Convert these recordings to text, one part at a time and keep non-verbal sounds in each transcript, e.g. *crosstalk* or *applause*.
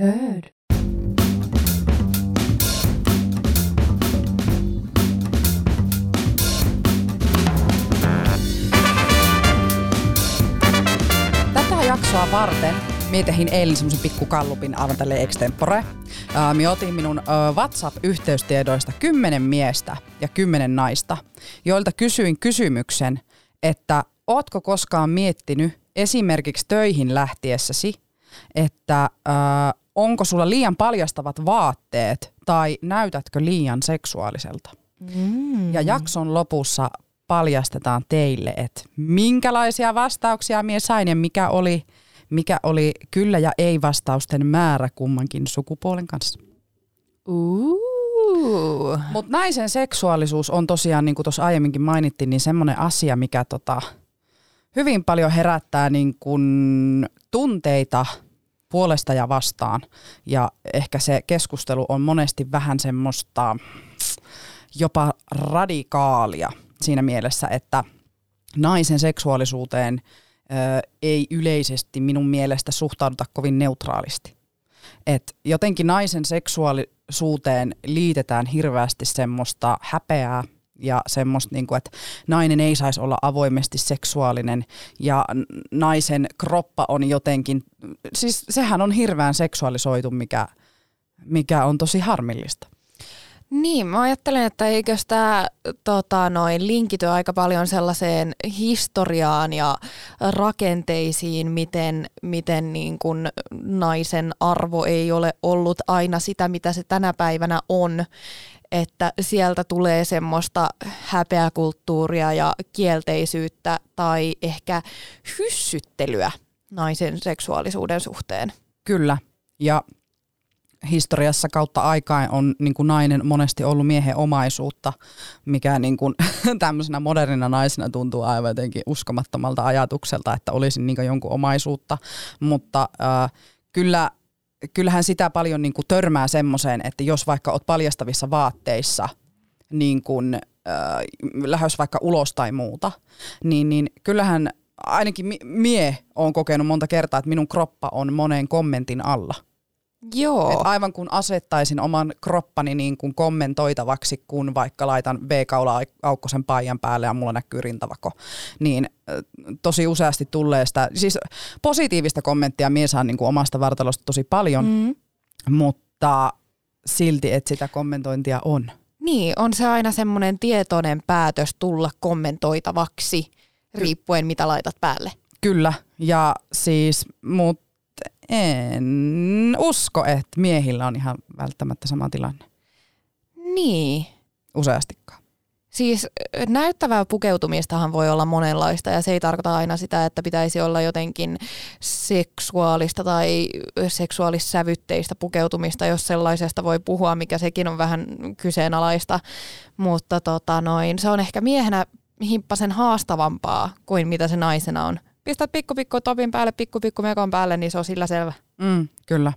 Heard. Tätä jaksoa varten Mie tehin eilen semmoisen pikku kallupin aivan tälle extempore. Mie otin minun WhatsApp-yhteystiedoista kymmenen miestä ja kymmenen naista, joilta kysyin kysymyksen, että ootko koskaan miettinyt esimerkiksi töihin lähtiessäsi, että onko sulla liian paljastavat vaatteet tai näytätkö liian seksuaaliselta? Mm. Ja jakson lopussa paljastetaan teille, että minkälaisia vastauksia mie sain ja mikä oli, mikä oli kyllä ja ei vastausten määrä kummankin sukupuolen kanssa. Mutta naisen seksuaalisuus on tosiaan, niin kuin tuossa aiemminkin mainittiin, niin semmoinen asia, mikä tota, hyvin paljon herättää niin kun tunteita puolesta ja vastaan. Ja ehkä se keskustelu on monesti vähän semmoista jopa radikaalia siinä mielessä, että naisen seksuaalisuuteen ö, ei yleisesti minun mielestä suhtauduta kovin neutraalisti. Et jotenkin naisen seksuaalisuuteen liitetään hirveästi semmoista häpeää ja semmoista, niin kuin, että nainen ei saisi olla avoimesti seksuaalinen ja naisen kroppa on jotenkin, siis sehän on hirveän seksuaalisoitu, mikä, mikä on tosi harmillista. Niin, mä ajattelen, että eikö tämä tota, noin, linkity aika paljon sellaiseen historiaan ja rakenteisiin, miten, miten niin kun naisen arvo ei ole ollut aina sitä, mitä se tänä päivänä on. Että sieltä tulee semmoista häpeäkulttuuria ja kielteisyyttä tai ehkä hyssyttelyä naisen seksuaalisuuden suhteen. Kyllä, ja historiassa kautta aikaan on niin kuin nainen monesti ollut miehen omaisuutta, mikä niin kuin, *laughs* tämmöisenä modernina naisena tuntuu aivan jotenkin uskomattomalta ajatukselta, että olisi niin jonkun omaisuutta, mutta äh, kyllä, kyllähän sitä paljon niin kuin törmää semmoiseen, että jos vaikka olet paljastavissa vaatteissa, niin kuin, äh, lähes vaikka ulos tai muuta, niin, niin kyllähän ainakin mie on kokenut monta kertaa, että minun kroppa on monen kommentin alla – Joo. Et aivan kun asettaisin oman kroppani niin kuin kommentoitavaksi, kun vaikka laitan V-kaula aukkosen paijan päälle ja mulla näkyy rintavako, niin tosi useasti tulee sitä, siis positiivista kommenttia mies saa niin kuin omasta vartalosta tosi paljon, mm. mutta silti, että sitä kommentointia on. Niin, on se aina semmoinen tietoinen päätös tulla kommentoitavaksi, riippuen mitä laitat päälle. Kyllä, ja siis, mutta en usko, että miehillä on ihan välttämättä sama tilanne. Niin. Useastikaan. Siis näyttävää pukeutumistahan voi olla monenlaista ja se ei tarkoita aina sitä, että pitäisi olla jotenkin seksuaalista tai seksuaalissävytteistä pukeutumista, jos sellaisesta voi puhua, mikä sekin on vähän kyseenalaista. Mutta tota noin, se on ehkä miehenä himppasen haastavampaa kuin mitä se naisena on pistät pikku pikku topin päälle, pikku pikku mekon päälle, niin se on sillä selvä. Mm, kyllä.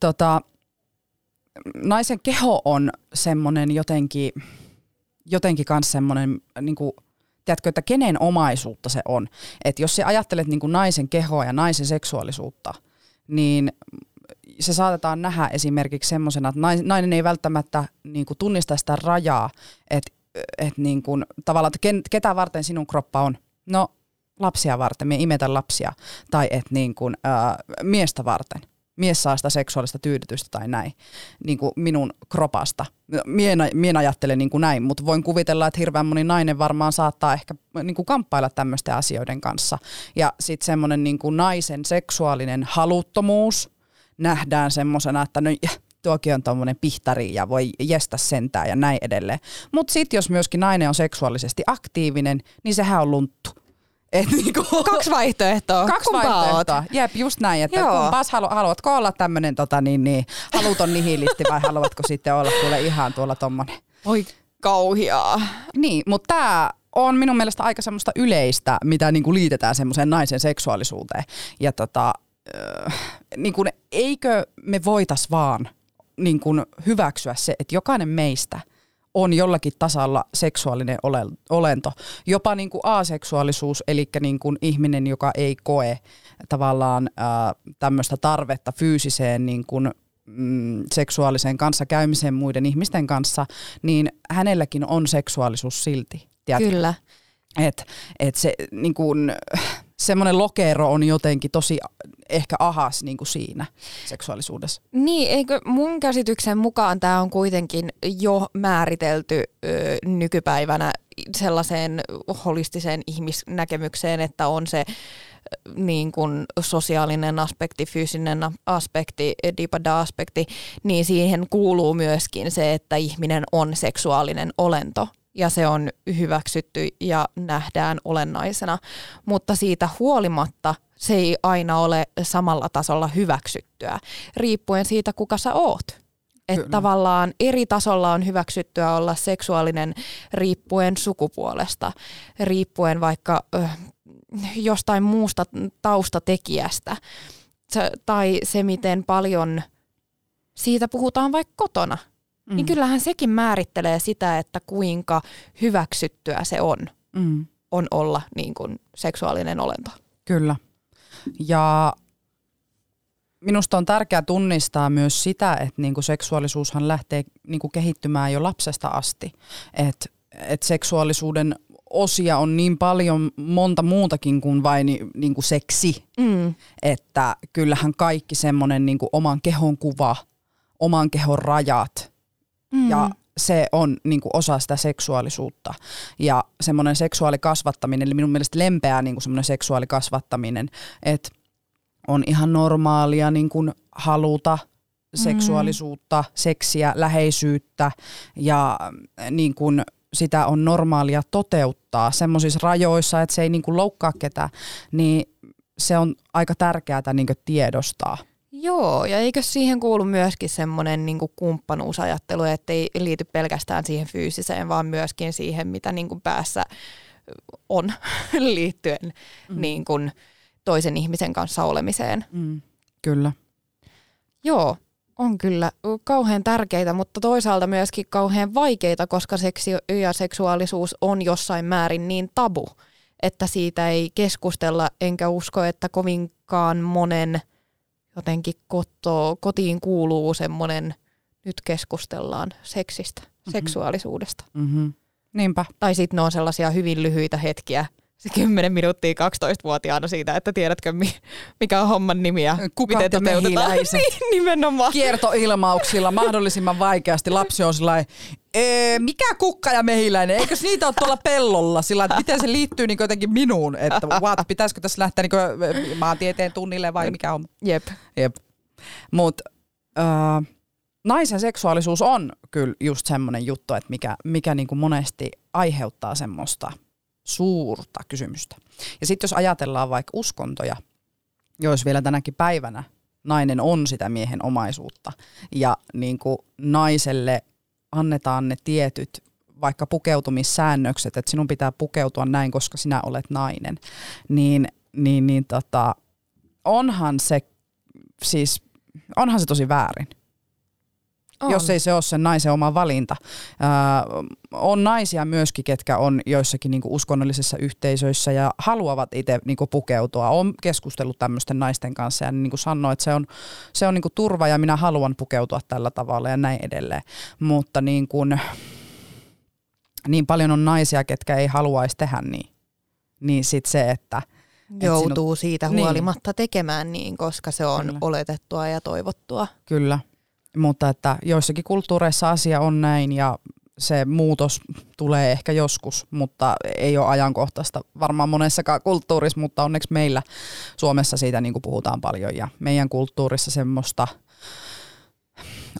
Tota, naisen keho on semmoinen jotenkin, jotenkin kanssa semmoinen, niin kuin, tiedätkö, että kenen omaisuutta se on. Että jos sä ajattelet niin kuin naisen kehoa ja naisen seksuaalisuutta, niin se saatetaan nähdä esimerkiksi semmoisena, että nainen ei välttämättä niin kuin tunnista sitä rajaa, että et niin kuin, tavallaan, että ketä varten sinun kroppa on. No lapsia varten, me imetä lapsia, tai että niin kuin, ää, miestä varten. Mies saa sitä seksuaalista tyydytystä tai näin, niin kuin minun kropasta. Mien, mien ajattelen niin kuin näin, mutta voin kuvitella, että hirveän moni nainen varmaan saattaa ehkä niin kuin kamppailla tämmöisten asioiden kanssa. Ja sitten semmoinen niin naisen seksuaalinen haluttomuus nähdään semmoisena, että no, tuokin on tuommoinen pihtari ja voi jestä sentää ja näin edelleen. Mutta sitten jos myöskin nainen on seksuaalisesti aktiivinen, niin sehän on lunttu. Et niinku, kaksi vaihtoehtoa. Kaksi Kumpaa vaihtoehtoa. Oot? Jep, just näin, että Joo. kumpas halu, haluatko olla tämmöinen tota, niin, niin, haluton nihilisti vai haluatko sitten olla kuule ihan tuolla tommonen. Oi kauhiaa. Niin, mutta tämä on minun mielestä aika semmoista yleistä, mitä niinku liitetään semmoiseen naisen seksuaalisuuteen. Ja tota, äh, niinku, eikö me voitas vaan niinku hyväksyä se, että jokainen meistä on jollakin tasalla seksuaalinen olento. Jopa niin kuin aseksuaalisuus, eli niin kuin ihminen, joka ei koe tavallaan tämmöistä tarvetta fyysiseen niin kuin, mm, seksuaaliseen kanssakäymiseen muiden ihmisten kanssa, niin hänelläkin on seksuaalisuus silti. Tiedätkö? Kyllä. Et, et se niin kun, semmoinen lokero on jotenkin tosi ehkä ahas niin kuin siinä seksuaalisuudessa. Niin, eikö mun käsityksen mukaan tämä on kuitenkin jo määritelty ö, nykypäivänä sellaiseen holistiseen ihmisnäkemykseen, että on se niin kuin sosiaalinen aspekti, fyysinen aspekti, dipada-aspekti, niin siihen kuuluu myöskin se, että ihminen on seksuaalinen olento ja se on hyväksytty ja nähdään olennaisena, mutta siitä huolimatta se ei aina ole samalla tasolla hyväksyttyä, riippuen siitä, kuka sä oot. Että tavallaan eri tasolla on hyväksyttyä olla seksuaalinen riippuen sukupuolesta, riippuen vaikka ö, jostain muusta taustatekijästä. Tai se, miten paljon siitä puhutaan vaikka kotona mm. niin kyllähän sekin määrittelee sitä, että kuinka hyväksyttyä se on, mm. on olla niin kuin seksuaalinen olento. Kyllä. Ja minusta on tärkeää tunnistaa myös sitä, että niinku seksuaalisuushan lähtee niinku kehittymään jo lapsesta asti. Että et seksuaalisuuden osia on niin paljon monta muutakin kuin vain niinku seksi. Mm. Että kyllähän kaikki semmoinen niinku oman kehon kuva, oman kehon rajat, Mm. Ja se on niin kuin osa sitä seksuaalisuutta. Ja semmoinen seksuaalikasvattaminen, eli minun mielestä lempeää niin kuin semmoinen seksuaalikasvattaminen, että on ihan normaalia niin kuin haluta seksuaalisuutta, mm. seksiä, läheisyyttä ja niin kuin sitä on normaalia toteuttaa semmoisissa rajoissa, että se ei niin kuin loukkaa ketään, niin se on aika tärkeää niin tiedostaa. Joo, ja eikö siihen kuulu myöskin semmoinen niin kumppanuusajattelu, että ei liity pelkästään siihen fyysiseen, vaan myöskin siihen, mitä niin kuin päässä on *laughs* liittyen mm. niin kuin toisen ihmisen kanssa olemiseen. Mm, kyllä. Joo, on kyllä kauhean tärkeitä, mutta toisaalta myöskin kauhean vaikeita, koska seksi ja seksuaalisuus on jossain määrin niin tabu, että siitä ei keskustella, enkä usko, että kovinkaan monen – jotenkin koto, kotiin kuuluu semmoinen, nyt keskustellaan seksistä, mm-hmm. seksuaalisuudesta. Mm-hmm. Niinpä. Tai sitten ne on sellaisia hyvin lyhyitä hetkiä, se 10 minuuttia 12-vuotiaana siitä, että tiedätkö mikä on homman nimi ja Kuka miten toteutetaan. *laughs* niin, nimenomaan. Kiertoilmauksilla mahdollisimman vaikeasti lapsi on sillä mikä kukka ja mehiläinen, eikö niitä ole tuolla pellolla, sillä että miten se liittyy niin jotenkin minuun, että what, pitäisikö tässä lähteä niin maantieteen tunnille vai mikä on. Jep. Jep. Mutta äh, naisen seksuaalisuus on kyllä just semmoinen juttu, että mikä, mikä niin kuin monesti aiheuttaa semmoista – suurta kysymystä. Ja sitten jos ajatellaan vaikka uskontoja, jos vielä tänäkin päivänä nainen on sitä miehen omaisuutta ja niin kuin naiselle annetaan ne tietyt vaikka pukeutumissäännökset, että sinun pitää pukeutua näin, koska sinä olet nainen, niin, niin, niin tota, onhan se siis, onhan se tosi väärin. On. jos ei se ole sen naisen oma valinta. Äh, on naisia myöskin, ketkä on joissakin niinku uskonnollisissa yhteisöissä ja haluavat itse niinku pukeutua. Olen keskustellut tämmöisten naisten kanssa ja niinku sanoo, että se on, se on niinku turva ja minä haluan pukeutua tällä tavalla ja näin edelleen. Mutta niin, kun, niin paljon on naisia, ketkä ei haluaisi tehdä niin. Niin sitten se, että joutuu sinut, siitä niin. huolimatta niin. tekemään niin, koska se on Kyllä. oletettua ja toivottua. Kyllä. Mutta että joissakin kulttuureissa asia on näin ja se muutos tulee ehkä joskus, mutta ei ole ajankohtaista varmaan monessakaan kulttuurissa, mutta onneksi meillä Suomessa siitä niin kuin puhutaan paljon ja meidän kulttuurissa semmoista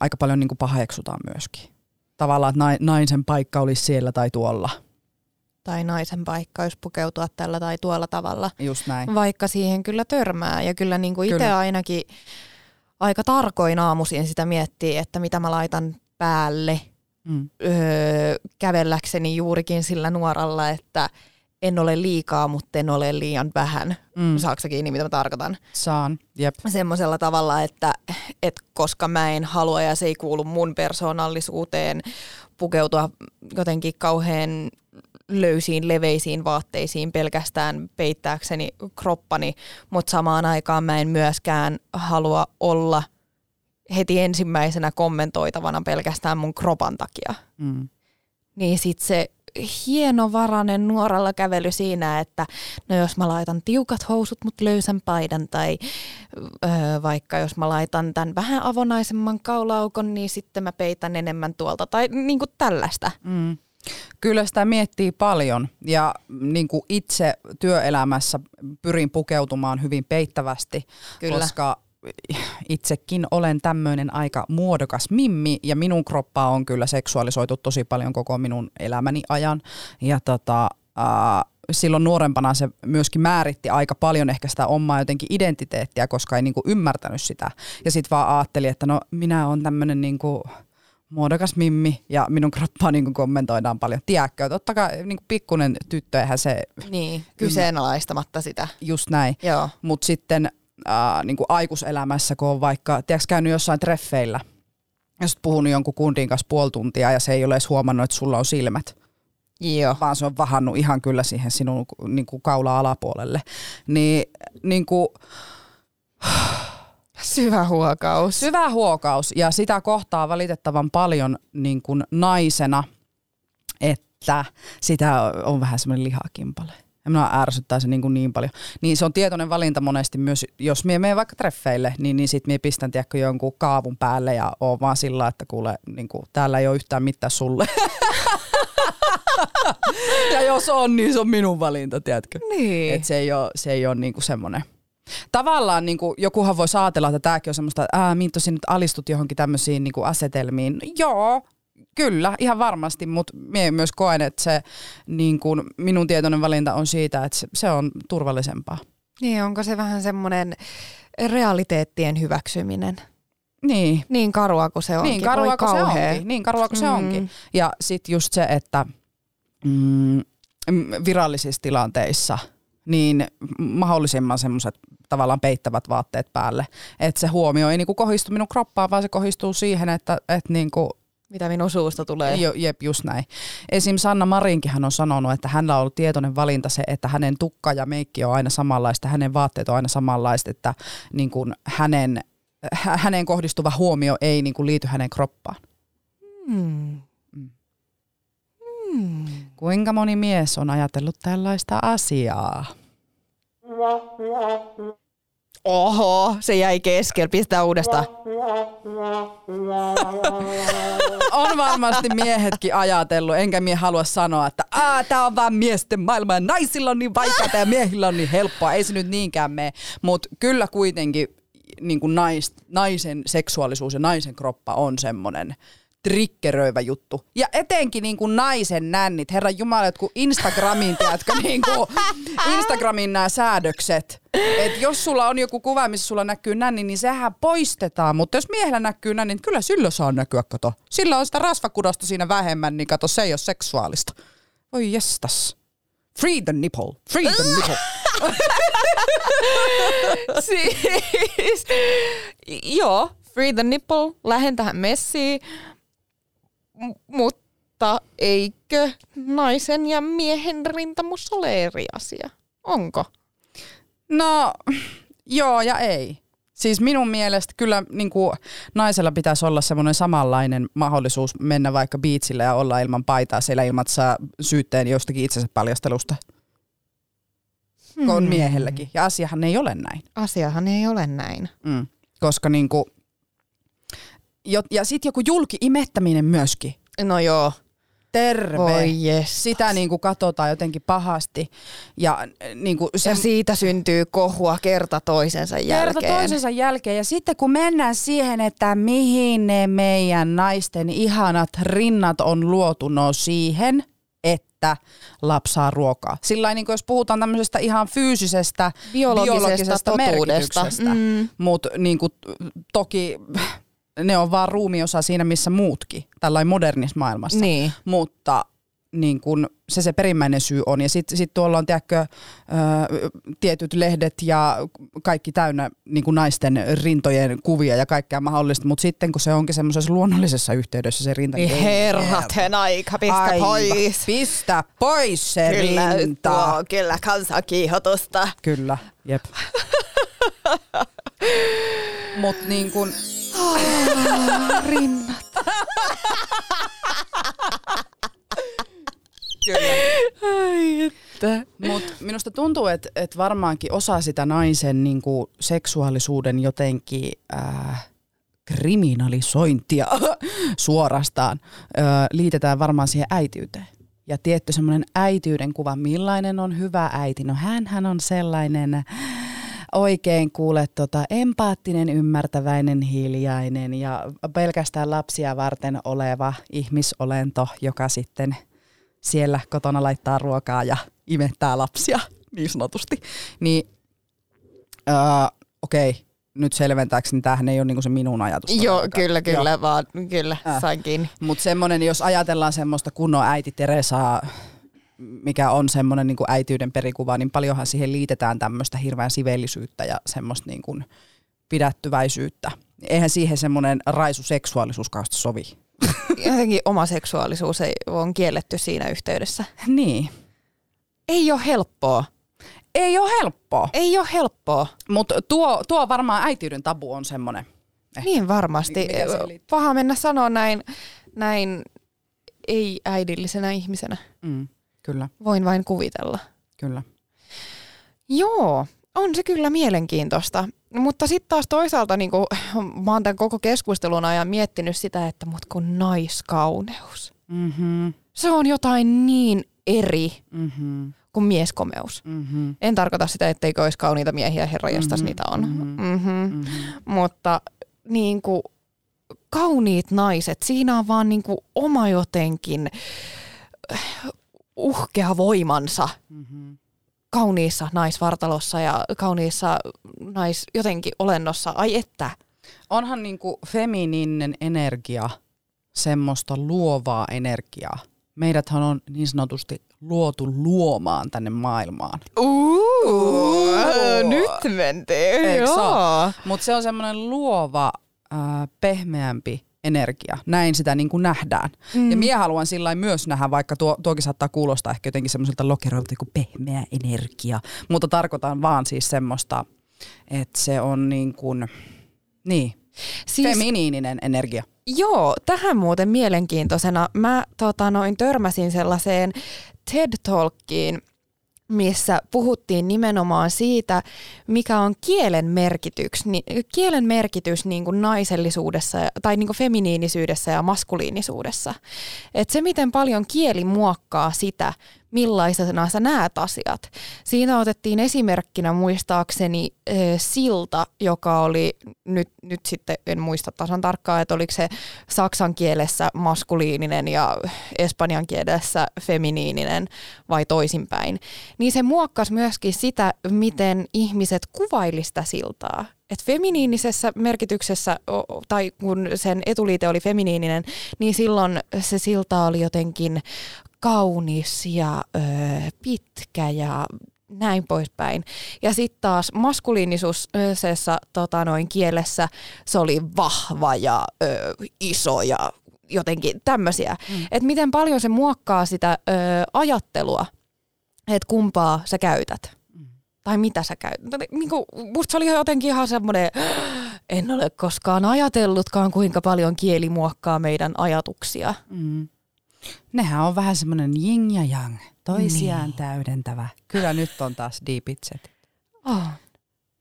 aika paljon niin kuin paheksutaan myöskin. Tavallaan, että naisen paikka olisi siellä tai tuolla. Tai naisen paikka olisi pukeutua tällä tai tuolla tavalla. Just näin. Vaikka siihen kyllä törmää ja kyllä niin kuin itse ainakin aika tarkoin aamuisin sitä miettii, että mitä mä laitan päälle mm. öö, kävelläkseni juurikin sillä nuoralla, että en ole liikaa, mutta en ole liian vähän. Mm. Saatko kiinni, mitä mä tarkoitan? Saan, jep. Semmoisella tavalla, että, että koska mä en halua ja se ei kuulu mun persoonallisuuteen pukeutua jotenkin kauhean löysiin, leveisiin vaatteisiin pelkästään peittääkseni kroppani, mutta samaan aikaan mä en myöskään halua olla heti ensimmäisenä kommentoitavana pelkästään mun kropan takia. Mm. Niin sit se hienovarainen nuoralla kävely siinä, että no jos mä laitan tiukat housut, mutta löysän paidan tai öö, vaikka jos mä laitan tämän vähän avonaisemman kaulaukon, niin sitten mä peitän enemmän tuolta tai niin kuin tällaista. Mm. Kyllä sitä miettii paljon ja niin kuin itse työelämässä pyrin pukeutumaan hyvin peittävästi, Kyllä. koska itsekin olen tämmöinen aika muodokas mimmi ja minun kroppaa on kyllä seksuaalisoitu tosi paljon koko minun elämäni ajan. Ja tota, äh, silloin nuorempana se myöskin määritti aika paljon ehkä sitä omaa jotenkin identiteettiä, koska ei niinku ymmärtänyt sitä. Ja sitten vaan ajatteli, että no minä olen tämmöinen niinku muodokas mimmi ja minun kroppaa niin kommentoidaan paljon. Tiedätkö, totta kai niin pikkunen tyttö, eihän se... Niin, kyseenalaistamatta sitä. Just näin. Mutta sitten äh, niin aikuiselämässä, kun on vaikka, tiedätkö, käynyt jossain treffeillä, ja sitten puhunut jonkun kundin kanssa puoli tuntia ja se ei ole edes huomannut, että sulla on silmät. Joo. Vaan se on vahannut ihan kyllä siihen sinun niin kuin kaula alapuolelle. Niin, niin kuin, Syvä huokaus. Syvä huokaus ja sitä kohtaa valitettavan paljon niin kuin naisena, että sitä on vähän semmoinen lihakimpale. Ja minua ärsyttää se niin, kuin niin paljon. Niin se on tietoinen valinta monesti myös, jos mie menen vaikka treffeille, niin, niin sitten mie pistän tiedätkö, jonkun kaavun päälle ja oon vaan sillä, että kuule, niin kuin, täällä ei ole yhtään mitään sulle. *laughs* ja jos on, niin se on minun valinta, tiedätkö? Niin. Et se ei ole, se ei ole niin kuin semmoinen. Tavallaan niin kuin, jokuhan voi ajatella, että tämäkin on semmoista, että Minto, sinä nyt alistut johonkin tämmöisiin niin kuin asetelmiin. Joo, Kyllä, ihan varmasti, mutta minä myös koen, että se niin kuin minun tietoinen valinta on siitä, että se, se on turvallisempaa. Niin, onko se vähän semmoinen realiteettien hyväksyminen? Niin. Niin karua kuin se onkin. Niin karua kuin se onkin. Niin karua kuin mm. se onkin. Ja sitten just se, että mm, virallisissa tilanteissa niin mahdollisimman semmoiset tavallaan peittävät vaatteet päälle. Että se huomio ei niinku kohistu minun kroppaan, vaan se kohistuu siihen, että et niinku mitä minun suusta tulee. Jo, jep, just näin. Esim. Sanna Marinkin on sanonut, että hänellä on ollut tietoinen valinta se, että hänen tukka ja meikki on aina samanlaista, hänen vaatteet on aina samanlaista, että niin kuin hänen, hänen kohdistuva huomio ei niin kuin liity hänen kroppaan. Hmm. Mm. Hmm. Kuinka moni mies on ajatellut tällaista asiaa? Oho, se jäi keskellä. Pistää uudestaan. on varmasti miehetkin ajatellut, enkä mie halua sanoa, että tämä on vaan miesten maailma ja naisilla on niin vaikeaa ja miehillä on niin helppoa. Ei se nyt niinkään mene, mutta kyllä kuitenkin niin kuin nais, naisen seksuaalisuus ja naisen kroppa on semmoinen triggeröivä juttu. Ja etenkin niin kuin naisen nännit, herra Jumala, kun *laughs* Instagramin, tiedätkö, niin kuin Instagramin nämä säädökset. Että jos sulla on joku kuva, missä sulla näkyy nänni, niin sehän poistetaan. Mutta jos miehellä näkyy nänni, niin kyllä sillä saa näkyä, kato. Sillä on sitä rasvakudosta siinä vähemmän, niin kato, se ei ole seksuaalista. Oi jestas. Free the nipple. Free the nipple. *laughs* siis, joo, free the nipple, lähden tähän messiin, mutta eikö naisen ja miehen rintamus ole eri asia? Onko? No, joo ja ei. Siis minun mielestä kyllä niin kuin, naisella pitäisi olla semmoinen samanlainen mahdollisuus mennä vaikka biitsille ja olla ilman paitaa siellä ilman, että saa syytteen jostakin itsensä paljastelusta. Hmm. On miehelläkin. Ja asiahan ei ole näin. Asiahan ei ole näin. Mm. Koska niin kuin, ja sitten joku julki imettäminen myöskin. No joo. Terve. Oi yes. Sitä niin kuin katsotaan jotenkin pahasti. Ja, niin kuin se, ja siitä syntyy kohua kerta toisensa jälkeen. Kerta toisensa jälkeen. Ja sitten kun mennään siihen, että mihin ne meidän naisten ihanat rinnat on luotu, no siihen, että lapsaa ruokaa. Sillä niin jos puhutaan tämmöisestä ihan fyysisestä, biologisesta, biologisesta totuudesta. Mm. Mutta niin toki ne on vaan ruumiosa siinä, missä muutkin, tällainen modernissa maailmassa. Niin. Mutta niin kun se se perimmäinen syy on. Ja sitten sit tuolla on tiedätkö, ö, tietyt lehdet ja kaikki täynnä niin kuin naisten rintojen kuvia ja kaikkea mahdollista, mutta sitten kun se onkin semmoisessa luonnollisessa yhteydessä se rinta. Niin herraten aika, pistä Aivan. pois. Pistä pois se Kyllä, rinta. tuo, kyllä kansankiihotusta. Kyllä, jep. *laughs* Mutta niin kun, Rinnat. kyllä. Ai että. Mut minusta tuntuu, että et varmaankin osa sitä naisen niinku, seksuaalisuuden jotenkin äh, kriminalisointia *laughs* suorastaan ö, liitetään varmaan siihen äitiyteen. Ja tietty semmoinen äityyden kuva, millainen on hyvä äiti. No hän on sellainen oikein kuule tota, empaattinen, ymmärtäväinen, hiljainen ja pelkästään lapsia varten oleva ihmisolento, joka sitten siellä kotona laittaa ruokaa ja imettää lapsia niin sanotusti. Niin öö, okei, okay, nyt selventääkseni, tämähän ei ole niinku se minun ajatus. Joo, kyllä, kyllä, Joo. vaan kyllä, Äh. sain kiinni. Mutta semmoinen, jos ajatellaan semmoista kunnon äiti Teresaa, mikä on semmoinen niin äitiyden perikuva, niin paljonhan siihen liitetään tämmöistä hirveän siveellisyyttä ja semmoista niin kuin pidättyväisyyttä. Eihän siihen semmoinen raisu seksuaalisuus sovi. *laughs* Jotenkin oma seksuaalisuus ei, on kielletty siinä yhteydessä. Niin. Ei ole helppoa. Ei ole helppoa, Ei ole helppoa. mutta tuo, tuo varmaan äitiyden tabu on semmoinen. Eh. Niin varmasti. Paha mennä sanoa näin, näin ei-äidillisenä ihmisenä. Mm, kyllä, Voin vain kuvitella. kyllä. Joo, on se kyllä mielenkiintoista. Mutta sitten taas toisaalta niin kun, *laughs* mä oon tämän koko keskustelun ajan miettinyt sitä, että mut kun naiskauneus. Mm-hmm, Se on jotain niin eri mm-hmm, kuin mieskomeus. mm-hmm, En tarkoita sitä, etteikö olisi kauniita miehiä, herra, Mhm, niitä on. mhm, Mm-hmm. mm-hmm. Mutta niin kuin, kauniit naiset, siinä on vaan niin kuin, oma jotenkin uhkea voimansa Mm-hmm. kauniissa naisvartalossa ja kauniissa nais jotenkin olennossa. Ai että. onhan niinku feminiininen energia semmoista luovaa energiaa. Meidäthän on niin sanotusti luotu luomaan tänne maailmaan. Uuu, nyt mentiin. Mutta se on semmoinen luova, äh, pehmeämpi energia. Näin sitä niin kuin nähdään. Mm. Ja minä haluan sillä myös nähdä, vaikka tuo, tuokin saattaa kuulostaa ehkä jotenkin semmoiselta lokeroilta kuin pehmeä energia. Mutta tarkoitan vaan siis semmoista, että se on niin kuin, niin, Siis, feminiininen energia. Joo, tähän muuten mielenkiintoisena. Mä tota, noin törmäsin sellaiseen TED-talkkiin, missä puhuttiin nimenomaan siitä, mikä on kielen merkitys, ni, kielen merkitys niin kuin naisellisuudessa tai niin kuin feminiinisyydessä ja maskuliinisuudessa. Et se, miten paljon kieli muokkaa sitä, millaisena sä näet asiat. Siinä otettiin esimerkkinä muistaakseni äh, silta, joka oli, nyt, nyt sitten en muista tasan tarkkaan, että oliko se saksan kielessä maskuliininen ja espanjan kielessä feminiininen vai toisinpäin. Niin se muokkasi myöskin sitä, miten ihmiset kuvaili sitä siltaa. Et feminiinisessä merkityksessä, tai kun sen etuliite oli feminiininen, niin silloin se silta oli jotenkin kaunis ja ö, pitkä ja näin poispäin. Ja sitten taas maskuliinisuusessa tota, noin kielessä se oli vahva ja ö, iso ja jotenkin tämmöisiä. Mm. Että miten paljon se muokkaa sitä ö, ajattelua, että kumpaa sä käytät. Tai mitä sä käytät. Niin kuin, musta se oli jotenkin ihan semmoinen, en ole koskaan ajatellutkaan, kuinka paljon kieli muokkaa meidän ajatuksia. Mm. Nehän on vähän semmoinen yin ja yang, toisiaan Niin. täydentävä. Kyllä nyt on taas deep itset. Oh.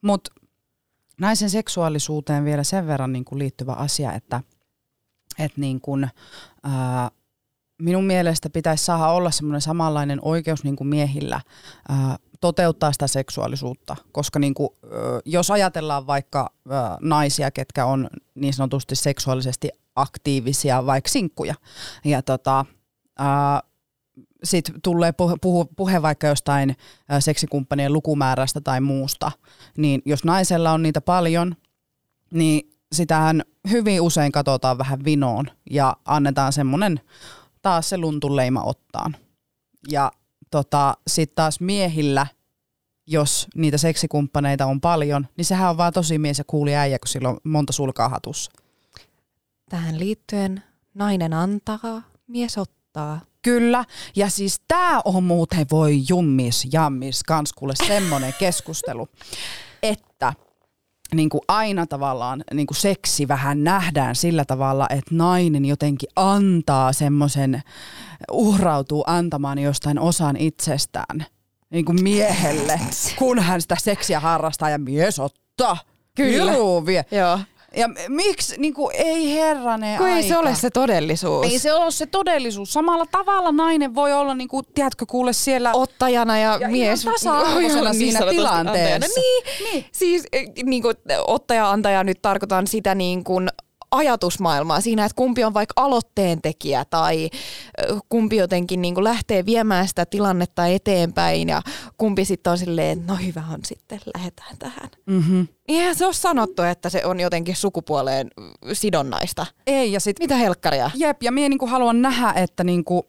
Mutta naisen seksuaalisuuteen vielä sen verran niin kuin liittyvä asia, että, että niin kuin, ää, minun mielestä pitäisi saada olla semmoinen samanlainen oikeus niin kuin miehillä ää, toteuttaa sitä seksuaalisuutta, koska niin kuin, ö, jos ajatellaan vaikka ö, naisia, ketkä on niin sanotusti seksuaalisesti aktiivisia, vaikka sinkkuja, ja tota, ää, sitten tulee puhu, puhe vaikka jostain ä, seksikumppanien lukumäärästä tai muusta, niin jos naisella on niitä paljon, niin sitähän hyvin usein katsotaan vähän vinoon ja annetaan semmoinen taas se luntuleima ottaan. Ja tota, sitten taas miehillä, jos niitä seksikumppaneita on paljon, niin sehän on vaan tosi mies ja kuuli äijä, kun sillä on monta sulkaa hatussa. Tähän liittyen nainen antaa, mies ottaa. Kyllä, ja siis tämä on muuten voi jummis, jammis, kans kuule semmonen *laughs* keskustelu, että niin kuin aina tavallaan niin kuin seksi vähän nähdään sillä tavalla, että nainen jotenkin antaa semmoisen, uhrautuu antamaan jostain osan itsestään niin kuin miehelle, *laughs* kun hän sitä seksiä harrastaa ja mies ottaa. Kyllä. Vie. Joo. Ja miksi, niin kuin, ei herranen Kun ei aika. se ole se todellisuus. Ei se ole se todellisuus. Samalla tavalla nainen voi olla, niin kuin, tiedätkö, kuule siellä... ottajana ja, Ja mies tasa-arvoisena siinä niin tilanteessa. antajana. Niin, niin. siis eh, niin kuin, ottaja-antaja nyt tarkoitan sitä niin kuin ajatusmaailmaa siinä, että kumpi on vaikka aloitteen tekijä tai kumpi jotenkin niin kuin lähtee viemään sitä tilannetta eteenpäin ja kumpi sitten on silleen, että no hyvä on sitten, lähdetään tähän. Mm-hmm. Eihän se ole sanottu, että se on jotenkin sukupuoleen sidonnaista. Ei, ja sit, Mitä helkkaria? jep, ja minä niinku haluan nähdä, että niinku,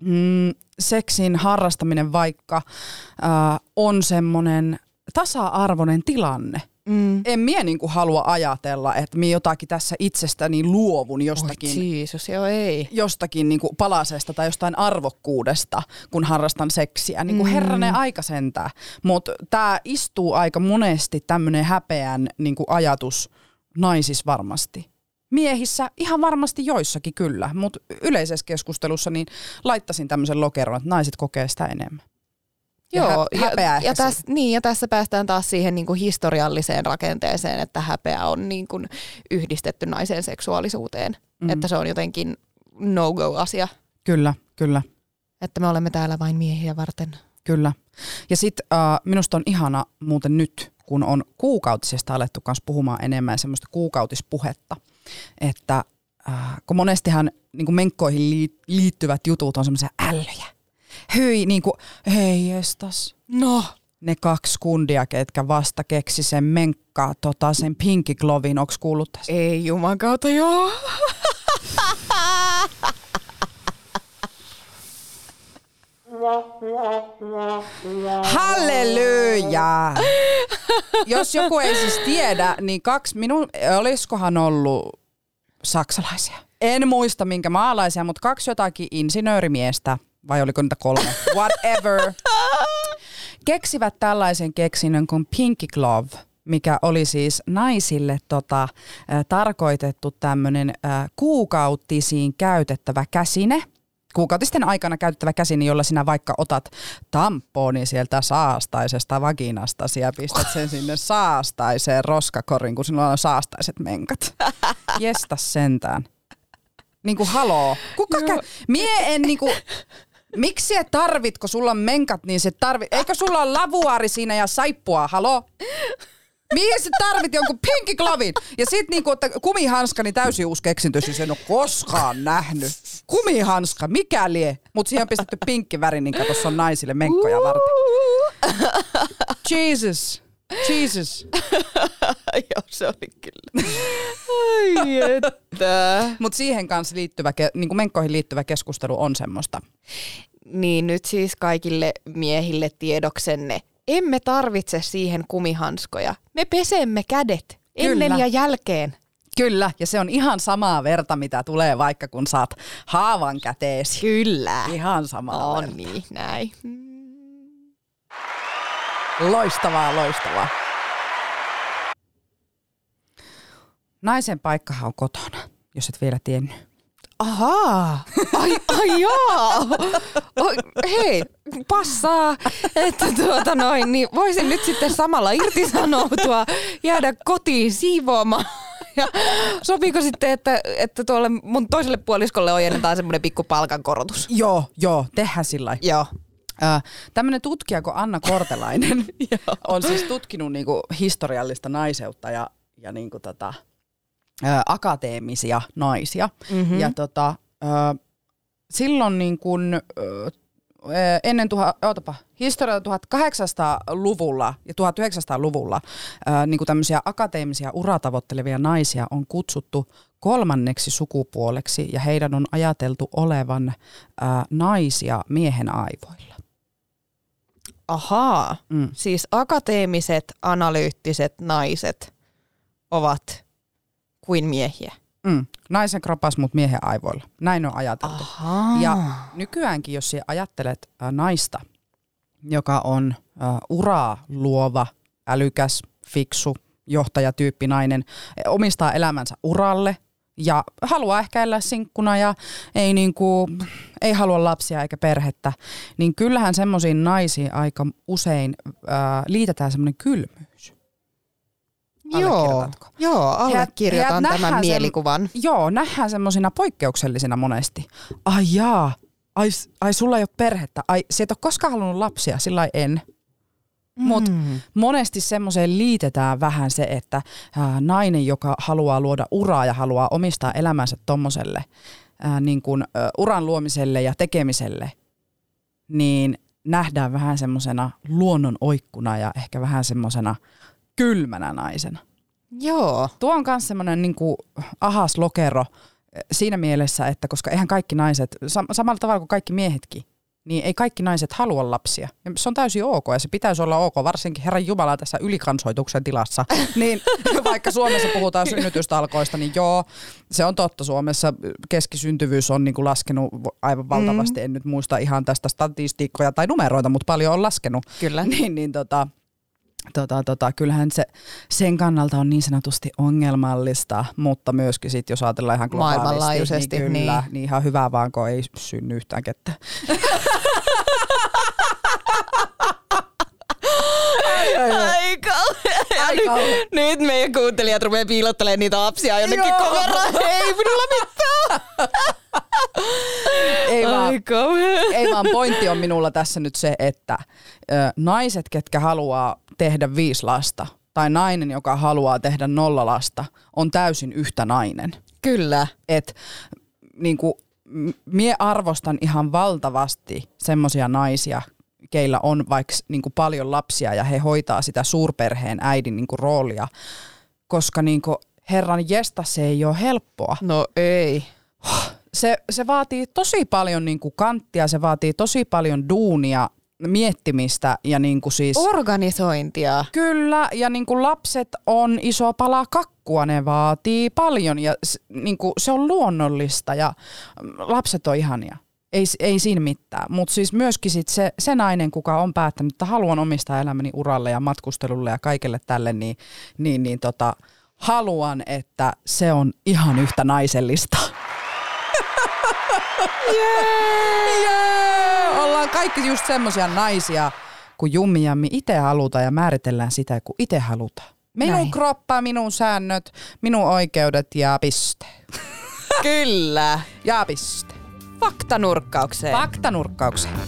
mm, seksin harrastaminen vaikka äh, on semmoinen tasa-arvoinen tilanne. Mm. En mie niinku halua ajatella, että minä jotakin tässä itsestäni luovun jostakin. Oi, Jeesus, joo ei. jostakin niinku palasesta tai jostain arvokkuudesta, kun harrastan seksiä. Niinku Mm. herranen aika sentää. Mutta tämä istuu aika monesti tämmöinen häpeän niinku ajatus naisissa varmasti. Miehissä ihan varmasti joissakin kyllä, mutta yleisessä keskustelussa niin laittaisin tämmöisen lokeron, että naiset kokee sitä enemmän. Ja Joo, hä- häpeää ja, ja, tässä, niin, ja tässä päästään taas siihen niin kuin historialliseen rakenteeseen, että häpeä on niin kuin yhdistetty naisen seksuaalisuuteen. Mm. Että se on jotenkin no-go-asia, Kyllä, kyllä. että me olemme täällä vain miehiä varten. Kyllä. Ja sitten äh, minusta on ihana muuten nyt, kun on kuukautisesta alettu kanssa puhumaan enemmän semmoista kuukautispuhetta, että äh, kun monestihan niin kuin menkkoihin lii- liittyvät jutut on semmoisia ällöjä. Hyi, niin kuin, hei jestas. No. Ne kaksi kundia, ketkä vasta keksi sen menkka, tota, sen Pinky Glovin, onks kuullut tästä? Ei juman kautta, joo. Halleluja! Jos joku ei siis tiedä, niin kaksi minun, olisikohan ollut saksalaisia? En muista minkä maalaisia, mutta kaksi jotakin insinöörimiestä, vai oliko niitä kolme? *laughs* Whatever. Keksivät tällaisen keksinnön kuin Pinky Glove, mikä oli siis naisille tota, äh, tarkoitettu tämmöinen äh, kuukautisiin käytettävä käsine – kuukautisten aikana käytettävä käsine, jolla sinä vaikka otat tamponi sieltä saastaisesta vaginasta ja pistät sen sinne saastaiseen roskakorin, kun sinulla on saastaiset menkat. Jesta sentään. Niinku haloo. Kuka kä- Mie en niinku... Miksi et tarvit, kun sulla on menkat, niin se tarvit... Eikö sulla ole lavuaari siinä ja saippua, halo? Mihin sä tarvit jonkun pinkiklavin? Ja sit niinku, että kumihanska, niin täysin uusi keksintö, siis en ole koskaan nähnyt. Kumihanska, mikä lie? Mut siihen on pistetty pinkki väri, niin tossa on naisille menkkoja varten. Jesus. Jesus. *laughs* joo, se oli kyllä. Ai että. Mut siihen kanssa liittyvä, niin kuin menkkoihin liittyvä keskustelu on semmoista. Niin nyt siis kaikille miehille tiedoksenne. Emme tarvitse siihen kumihanskoja. Me pesemme kädet ennen Kyllä. ja jälkeen. Kyllä, ja se on ihan samaa verta, mitä tulee vaikka kun saat haavan käteesi. Kyllä. Ihan samaa On verta. niin, näin. Loistavaa, loistavaa. Naisen paikkahan on kotona, jos et vielä tiennyt. Ahaa, ai, ai joo. Oi, hei, passaa, että tuota noin, niin voisin nyt sitten samalla irtisanoutua, jäädä kotiin siivoamaan. Ja sopiiko sitten, että, että tuolle mun toiselle puoliskolle ojennetaan semmoinen pikku palkankorotus? Joo, joo, tehdään sillä lailla. Joo. Äh, Tämmöinen tutkija kuin Anna Kortelainen *laughs* on siis tutkinut niinku historiallista naiseutta ja, ja niinku tota, ä, akateemisia naisia. Mm-hmm. Ja tota, ö, silloin niin kun, ö, ennen tuha, ootapa, historia 1800-luvulla ja 1900-luvulla niin kuin tämmöisiä akateemisia uratavoittelevia naisia on kutsuttu kolmanneksi sukupuoleksi ja heidän on ajateltu olevan naisia miehen aivoilla. Ahaa, mm. siis akateemiset, analyyttiset naiset ovat kuin miehiä. Mm. Naisen kropas, mutta miehen aivoilla. Näin on ajateltu. Ahaa. Ja nykyäänkin, jos ajattelet äh, naista, joka on äh, uraa luova, älykäs, fiksu, johtajatyyppi nainen, omistaa elämänsä uralle ja haluaa ehkä elää sinkkuna ja ei, niinku, ei halua lapsia eikä perhettä, niin kyllähän semmoisiin naisiin aika usein äh, liitetään semmoinen kylmyys. Joo, joo allekirjoitan he, he tämän mielikuvan. Sen, joo, nähdään semmoisina poikkeuksellisina monesti. Ai jaa, ai, ai sulla ei ole perhettä, ai sä et ole koskaan halunnut lapsia, sillä en. Mm. Mutta monesti semmoiseen liitetään vähän se, että ää, nainen, joka haluaa luoda uraa ja haluaa omistaa elämänsä tommoselle niin kun, ä, uran luomiselle ja tekemiselle, niin nähdään vähän semmoisena luonnon oikkuna ja ehkä vähän semmoisena kylmänä naisena. Joo. Tuo on myös semmoinen niin ahas lokero siinä mielessä, että koska eihän kaikki naiset, samalla tavalla kuin kaikki miehetkin, niin ei kaikki naiset halua lapsia. Ja se on täysin ok ja se pitäisi olla ok, varsinkin Herran Jumala tässä ylikansoituksen tilassa. *laughs* niin vaikka Suomessa puhutaan synnytystalkoista, niin joo, se on totta. Suomessa keskisyntyvyys on niin kuin laskenut aivan valtavasti. Mm. En nyt muista ihan tästä statistiikkoja tai numeroita, mutta paljon on laskenut. Kyllä. niin, niin tota, Tota, tota, kyllähän se sen kannalta on niin sanotusti ongelmallista, mutta myöskin sit, jos ajatellaan ihan globaalisti, niin, kyllä, niin. niin ihan hyvä vaan, kun ei synny yhtään kettä. Aika. Aika. Nyt, nyt meidän kuuntelijat rupeaa piilottelemaan niitä apsia jonnekin koveraan. Ei minulla mitään. *laughs* ei, vaan, ei vaan pointti on minulla tässä nyt se, että ö, naiset, ketkä haluaa tehdä viisi lasta, tai nainen, joka haluaa tehdä nolla lasta, on täysin yhtä nainen. Kyllä. Et, niin kuin, mie arvostan ihan valtavasti semmoisia naisia, keillä on vaikka niin kuin paljon lapsia ja he hoitaa sitä suurperheen äidin niin kuin roolia, koska niin kuin, herran jesta se ei ole helppoa. No ei. Se, se vaatii tosi paljon niin kuin kanttia, se vaatii tosi paljon duunia miettimistä ja niin kuin siis... Organisointia. Kyllä, ja niin kuin lapset on iso pala kakkua, ne vaatii paljon ja niin kuin se on luonnollista ja lapset on ihania. Ei, ei siinä mitään, mutta siis myöskin sit se, se nainen, kuka on päättänyt, että haluan omistaa elämäni uralle ja matkustelulle ja kaikelle tälle, niin, niin, niin tota, haluan, että se on ihan yhtä naisellista. Yeah! yeah! Ollaan kaikki just semmoisia naisia, kun Jummi itse halutaan ja määritellään sitä, kun itse halutaan. Minun Näin. kroppa, minun säännöt, minun oikeudet ja piste. *laughs* Kyllä. Ja piste. Faktanurkkaukseen. Faktanurkkaukseen.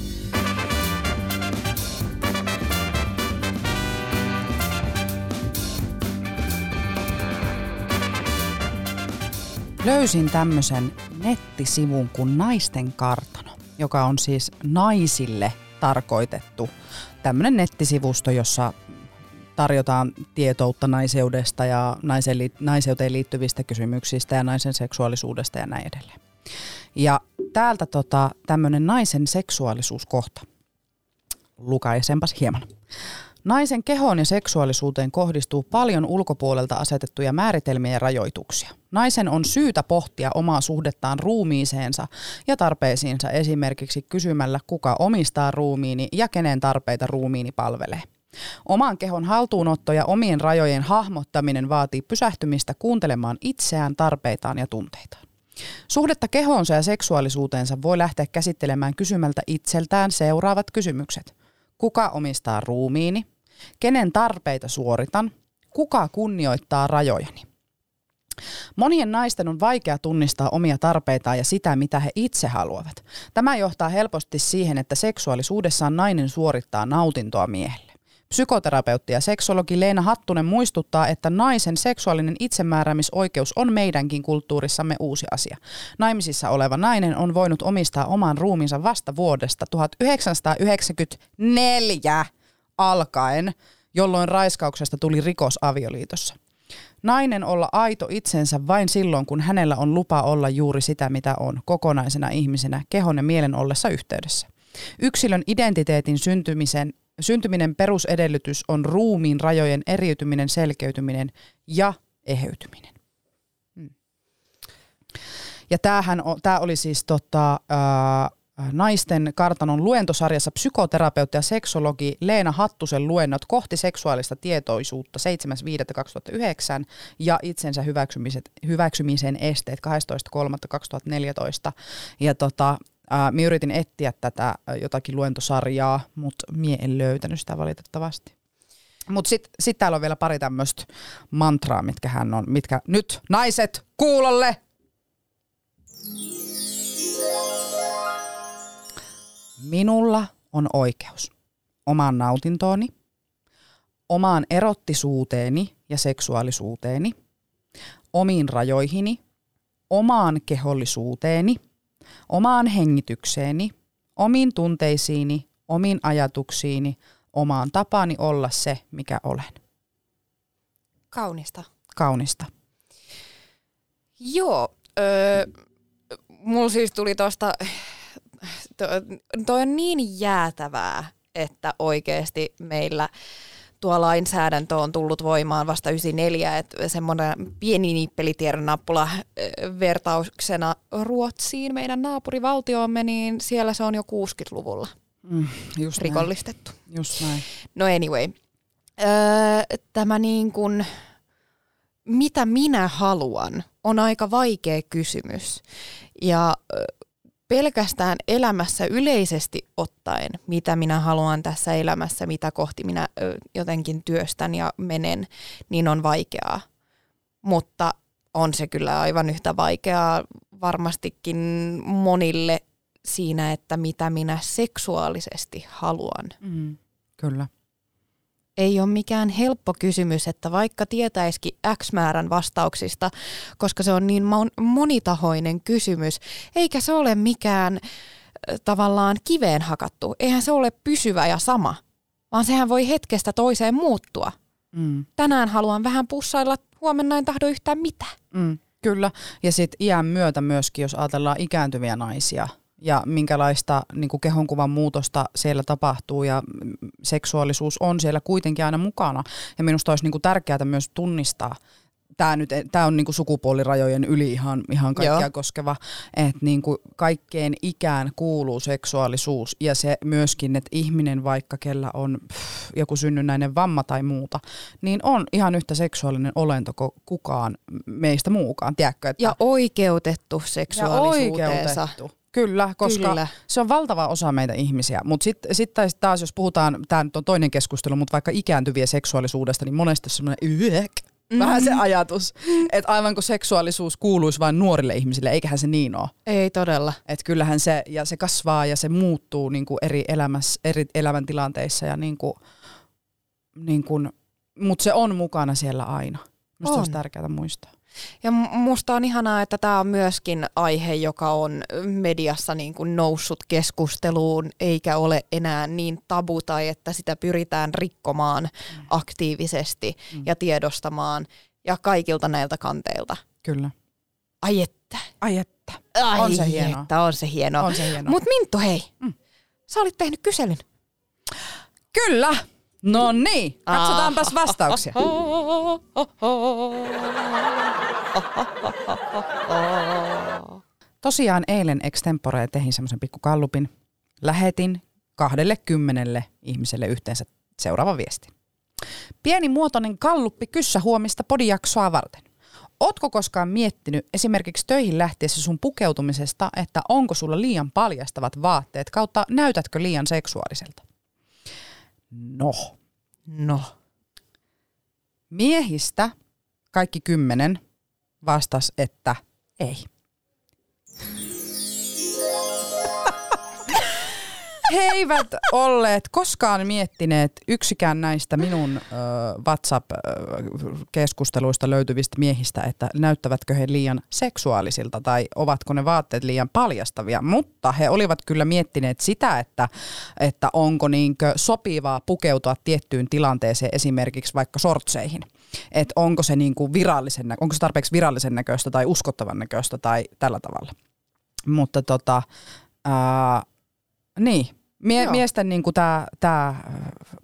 löysin tämmöisen nettisivun kuin Naisten kartano, joka on siis naisille tarkoitettu tämmöinen nettisivusto, jossa tarjotaan tietoutta naiseudesta ja naiseuteen liittyvistä kysymyksistä ja naisen seksuaalisuudesta ja näin edelleen. Ja täältä tota, tämmöinen naisen seksuaalisuuskohta. Lukaisempas hieman. Naisen kehoon ja seksuaalisuuteen kohdistuu paljon ulkopuolelta asetettuja määritelmiä ja rajoituksia. Naisen on syytä pohtia omaa suhdettaan ruumiiseensa ja tarpeisiinsa esimerkiksi kysymällä, kuka omistaa ruumiini ja kenen tarpeita ruumiini palvelee. Oman kehon haltuunotto ja omien rajojen hahmottaminen vaatii pysähtymistä kuuntelemaan itseään, tarpeitaan ja tunteitaan. Suhdetta kehoonsa ja seksuaalisuuteensa voi lähteä käsittelemään kysymältä itseltään seuraavat kysymykset. Kuka omistaa ruumiini? Kenen tarpeita suoritan? Kuka kunnioittaa rajojani? Monien naisten on vaikea tunnistaa omia tarpeitaan ja sitä, mitä he itse haluavat. Tämä johtaa helposti siihen, että seksuaalisuudessaan nainen suorittaa nautintoa miehelle. Psykoterapeutti ja seksologi Leena Hattunen muistuttaa, että naisen seksuaalinen itsemääräämisoikeus on meidänkin kulttuurissamme uusi asia. Naimisissa oleva nainen on voinut omistaa oman ruumiinsa vasta vuodesta 1994 alkaen, jolloin raiskauksesta tuli rikos avioliitossa. Nainen olla aito itsensä vain silloin, kun hänellä on lupa olla juuri sitä, mitä on, kokonaisena ihmisenä, kehon ja mielen ollessa yhteydessä. Yksilön identiteetin syntymisen, syntyminen perusedellytys on ruumiin rajojen eriytyminen, selkeytyminen ja eheytyminen. Hmm. Ja tämähän tämä oli siis tota, ää, naisten kartanon luentosarjassa psykoterapeutti ja seksologi Leena Hattusen luennot kohti seksuaalista tietoisuutta 7.5.2009 ja itsensä hyväksymisen esteet 12.3.2014. Ja tota, ää, minä yritin etsiä tätä jotakin luentosarjaa, mutta minä en löytänyt sitä valitettavasti. Mutta sitten sit täällä on vielä pari tämmöistä mantraa, mitkä hän on, mitkä nyt naiset kuulolle! Minulla on oikeus omaan nautintooni, omaan erottisuuteeni ja seksuaalisuuteeni, omiin rajoihini, omaan kehollisuuteeni, omaan hengitykseeni, omiin tunteisiini, omiin ajatuksiini, omaan tapaani olla se, mikä olen. Kaunista. Kaunista. Joo, öö, mulla siis tuli tuosta to, toi on niin jäätävää, että oikeasti meillä tuo lainsäädäntö on tullut voimaan vasta 94, että semmoinen pieni nippelitiedonnappula vertauksena Ruotsiin, meidän naapurivaltiomme, niin siellä se on jo 60-luvulla mm, just rikollistettu. Näin. Just näin. No anyway, öö, tämä niin kuin, mitä minä haluan, on aika vaikea kysymys. Ja pelkästään elämässä yleisesti ottaen, mitä minä haluan tässä elämässä, mitä kohti minä jotenkin työstän ja menen, niin on vaikeaa. Mutta on se kyllä aivan yhtä vaikeaa varmastikin monille siinä, että mitä minä seksuaalisesti haluan. Mm, kyllä ei ole mikään helppo kysymys, että vaikka tietäisikin X määrän vastauksista, koska se on niin monitahoinen kysymys, eikä se ole mikään tavallaan kiveen hakattu. Eihän se ole pysyvä ja sama, vaan sehän voi hetkestä toiseen muuttua. Mm. Tänään haluan vähän pussailla, huomenna en tahdo yhtään mitään. Mm, kyllä, ja sitten iän myötä myöskin, jos ajatellaan ikääntyviä naisia – ja minkälaista niin kuin kehonkuvan muutosta siellä tapahtuu ja seksuaalisuus on siellä kuitenkin aina mukana. Ja minusta olisi niin kuin tärkeää myös tunnistaa, tämä, nyt, tämä on niin kuin sukupuolirajojen yli ihan, ihan kaikkia Joo. koskeva, että niin kuin kaikkeen ikään kuuluu seksuaalisuus ja se myöskin, että ihminen vaikka kellä on pff, joku synnynnäinen vamma tai muuta, niin on ihan yhtä seksuaalinen olento kuin kukaan meistä muukaan, tiedätkö? Että ja oikeutettu seksuaalisuuteensa. Ja oikeutettu. Kyllä, koska Kyllä. se on valtava osa meitä ihmisiä. Mutta sitten sit taas, jos puhutaan, tämä nyt on toinen keskustelu, mutta vaikka ikääntyviä seksuaalisuudesta, niin monesti semmoinen yök, vähän se mm-hmm. ajatus, että aivan kuin seksuaalisuus kuuluisi vain nuorille ihmisille, eiköhän se niin ole. Ei todella. Että kyllähän se, ja se kasvaa ja se muuttuu niin kuin eri, elämässä, eri elämäntilanteissa, ja niin kuin, niin kuin, mutta se on mukana siellä aina. Minusta on. olisi tärkeää muistaa. Ja musta on ihanaa, että tämä on myöskin aihe, joka on mediassa niin kuin noussut keskusteluun, eikä ole enää niin tabu tai että sitä pyritään rikkomaan mm. aktiivisesti mm. ja tiedostamaan ja kaikilta näiltä kanteilta. Kyllä. Ai että. Ai että. Ai on se hienoa. Että, on se hienoa. On se hienoa. Mut Minttu hei, mm. sä olit tehnyt kyselyn. Kyllä. No niin, katsotaanpas vastauksia. Tosiaan eilen extempore tehin semmoisen pikkukallupin. Lähetin kahdelle kymmenelle ihmiselle yhteensä seuraava viesti. Pieni muotoinen kalluppi kyssä huomista podijaksoa varten. Ootko koskaan miettinyt esimerkiksi töihin lähtiessä sun pukeutumisesta, että onko sulla liian paljastavat vaatteet kautta näytätkö liian seksuaaliselta? No. No. Miehistä kaikki kymmenen vastas, että ei. He eivät olleet koskaan miettineet yksikään näistä minun ö, WhatsApp-keskusteluista löytyvistä miehistä, että näyttävätkö he liian seksuaalisilta tai ovatko ne vaatteet liian paljastavia. Mutta he olivat kyllä miettineet sitä, että, että onko niinkö sopivaa pukeutua tiettyyn tilanteeseen esimerkiksi vaikka sortseihin. Että onko se niinku virallisen, onko se tarpeeksi virallisen näköistä tai uskottavan näköistä tai tällä tavalla. Mutta tota, ää, niin, Mie- miesten niin tämä tää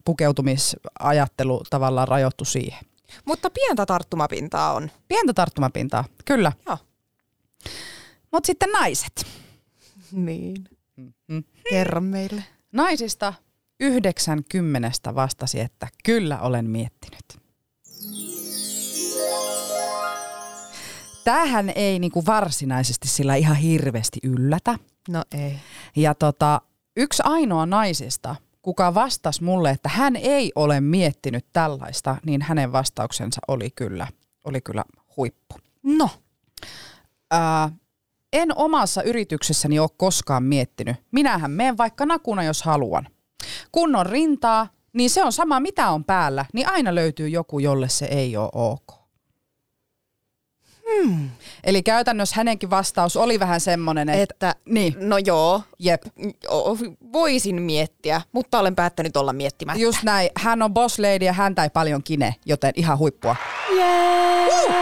pukeutumisajattelu tavallaan rajoittu siihen. Mutta pientä tarttumapintaa on. Pientä tarttumapintaa, kyllä. Joo. Mutta sitten naiset. Niin. Mm-hmm. Kerro meille. Naisista 90 vastasi, että kyllä olen miettinyt. Tähän ei niinku varsinaisesti sillä ihan hirveästi yllätä. No ei. Ja tota, yksi ainoa naisista, kuka vastasi mulle, että hän ei ole miettinyt tällaista, niin hänen vastauksensa oli kyllä, oli kyllä huippu. No. Ää, en omassa yrityksessäni ole koskaan miettinyt. Minähän menen vaikka nakuna, jos haluan. Kun on rintaa, niin se on sama mitä on päällä, niin aina löytyy joku, jolle se ei ole ok. Hmm. Eli käytännössä hänenkin vastaus oli vähän semmoinen, että... että niin. No joo, Jep. voisin miettiä, mutta olen päättänyt olla miettimättä. Just näin. Hän on boss lady ja häntä ei paljon kine, joten ihan huippua. Yeah. Uh!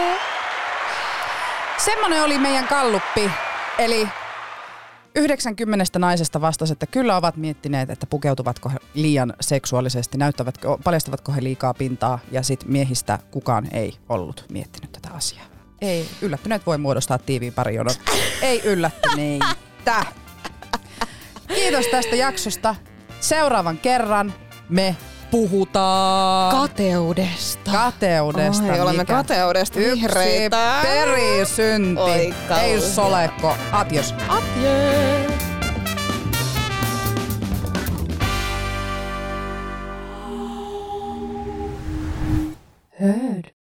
Semmoinen oli meidän kalluppi. Eli 90 naisesta vastasi, että kyllä ovat miettineet, että pukeutuvatko he liian seksuaalisesti, näyttävätkö, paljastavatko he liikaa pintaa ja sitten miehistä kukaan ei ollut miettinyt tätä asiaa. Ei, yllättyneet voi muodostaa tiiviin parijonon. Ei yllättyneitä. Kiitos tästä jaksosta. Seuraavan kerran me puhutaan kateudesta. Kateudesta. Oi, olemme kateudesta vihreitä. Yksi perisynti. Oi, Ei solekko. Adios. Adieu. Heard.